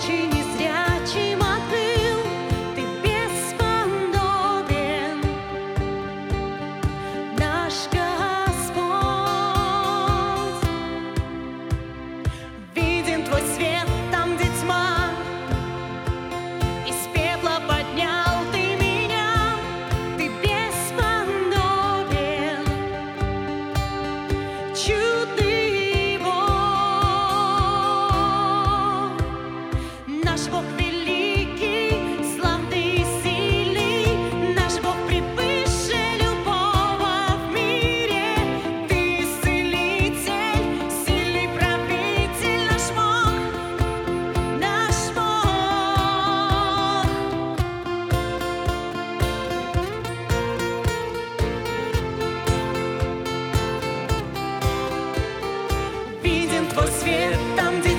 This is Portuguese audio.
起。твой свет там, где